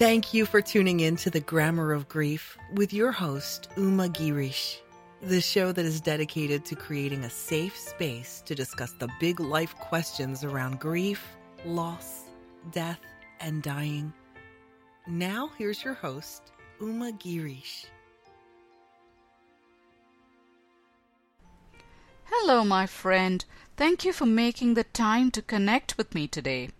Thank you for tuning in to the Grammar of Grief with your host, Uma Girish, the show that is dedicated to creating a safe space to discuss the big life questions around grief, loss, death, and dying. Now, here's your host, Uma Girish. Hello, my friend. Thank you for making the time to connect with me today.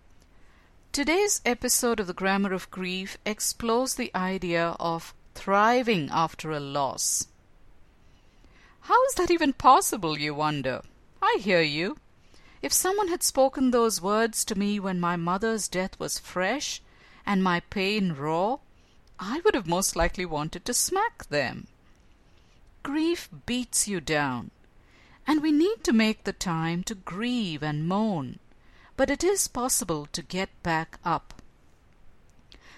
Today's episode of the Grammar of Grief explores the idea of thriving after a loss. How is that even possible, you wonder? I hear you. If someone had spoken those words to me when my mother's death was fresh and my pain raw, I would have most likely wanted to smack them. Grief beats you down, and we need to make the time to grieve and moan but it is possible to get back up.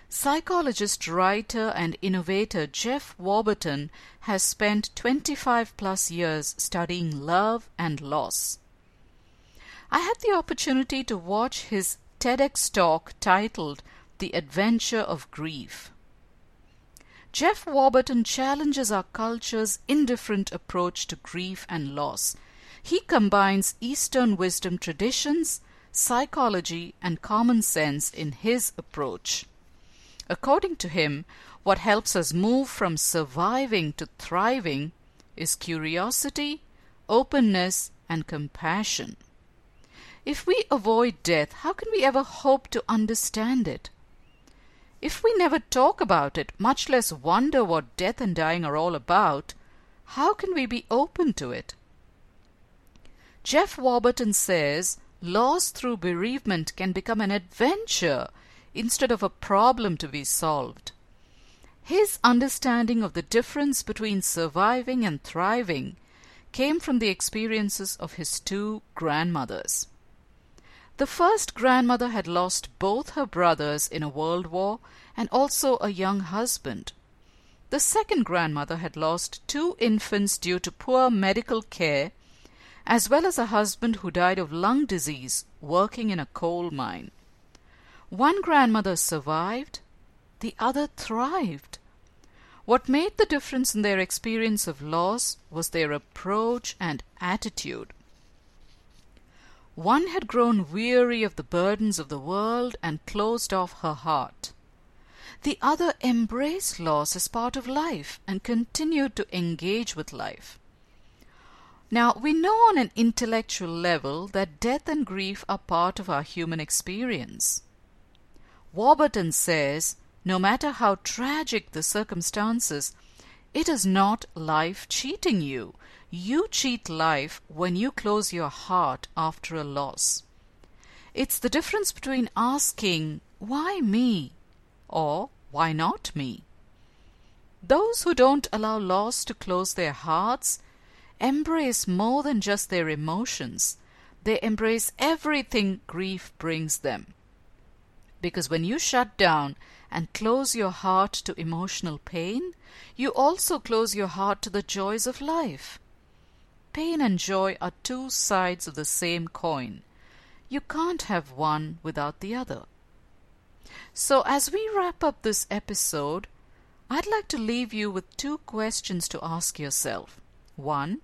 Psychologist, writer, and innovator Jeff Warburton has spent 25 plus years studying love and loss. I had the opportunity to watch his TEDx talk titled The Adventure of Grief. Jeff Warburton challenges our culture's indifferent approach to grief and loss. He combines Eastern wisdom traditions psychology, and common sense in his approach. According to him, what helps us move from surviving to thriving is curiosity, openness, and compassion. If we avoid death, how can we ever hope to understand it? If we never talk about it, much less wonder what death and dying are all about, how can we be open to it? Jeff Warburton says loss through bereavement can become an adventure instead of a problem to be solved. His understanding of the difference between surviving and thriving came from the experiences of his two grandmothers. The first grandmother had lost both her brothers in a world war and also a young husband. The second grandmother had lost two infants due to poor medical care as well as a husband who died of lung disease working in a coal mine. One grandmother survived, the other thrived. What made the difference in their experience of loss was their approach and attitude. One had grown weary of the burdens of the world and closed off her heart. The other embraced loss as part of life and continued to engage with life. Now, we know on an intellectual level that death and grief are part of our human experience. Warburton says no matter how tragic the circumstances, it is not life cheating you. You cheat life when you close your heart after a loss. It's the difference between asking, Why me? or Why not me? Those who don't allow loss to close their hearts embrace more than just their emotions, they embrace everything grief brings them. Because when you shut down and close your heart to emotional pain, you also close your heart to the joys of life. Pain and joy are two sides of the same coin. You can't have one without the other. So, as we wrap up this episode, I'd like to leave you with two questions to ask yourself. One,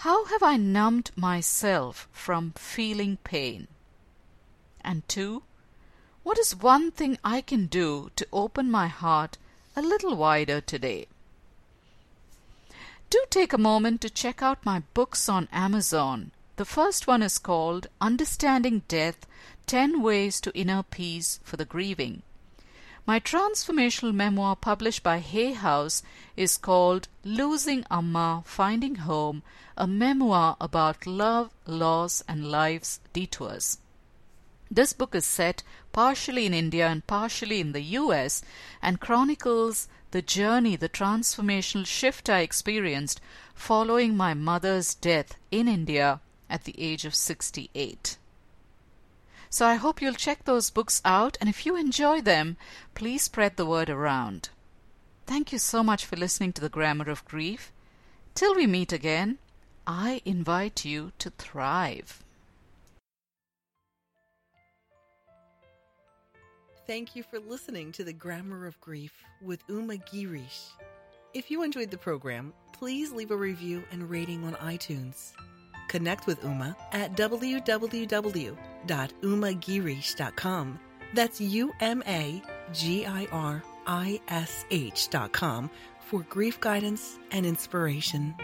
how have I numbed myself from feeling pain? And two, what is one thing I can do to open my heart a little wider today? Do take a moment to check out my books on Amazon. The first one is called Understanding Death 10 Ways to Inner Peace for the Grieving. My transformational memoir published by Hay House is called Losing Amma Finding Home, a memoir about love, loss, and life's detours. This book is set partially in India and partially in the US and chronicles the journey, the transformational shift I experienced following my mother's death in India at the age of 68. So I hope you'll check those books out, and if you enjoy them, please spread the word around. Thank you so much for listening to the Grammar of Grief. Till we meet again, I invite you to thrive. thank you for listening to the Grammar of Grief with Uma Girish. If you enjoyed the program, please leave a review and rating on iTunes. Connect with Uma at www.umagirish.com. That's U M A G I R I S H.com for grief guidance and inspiration.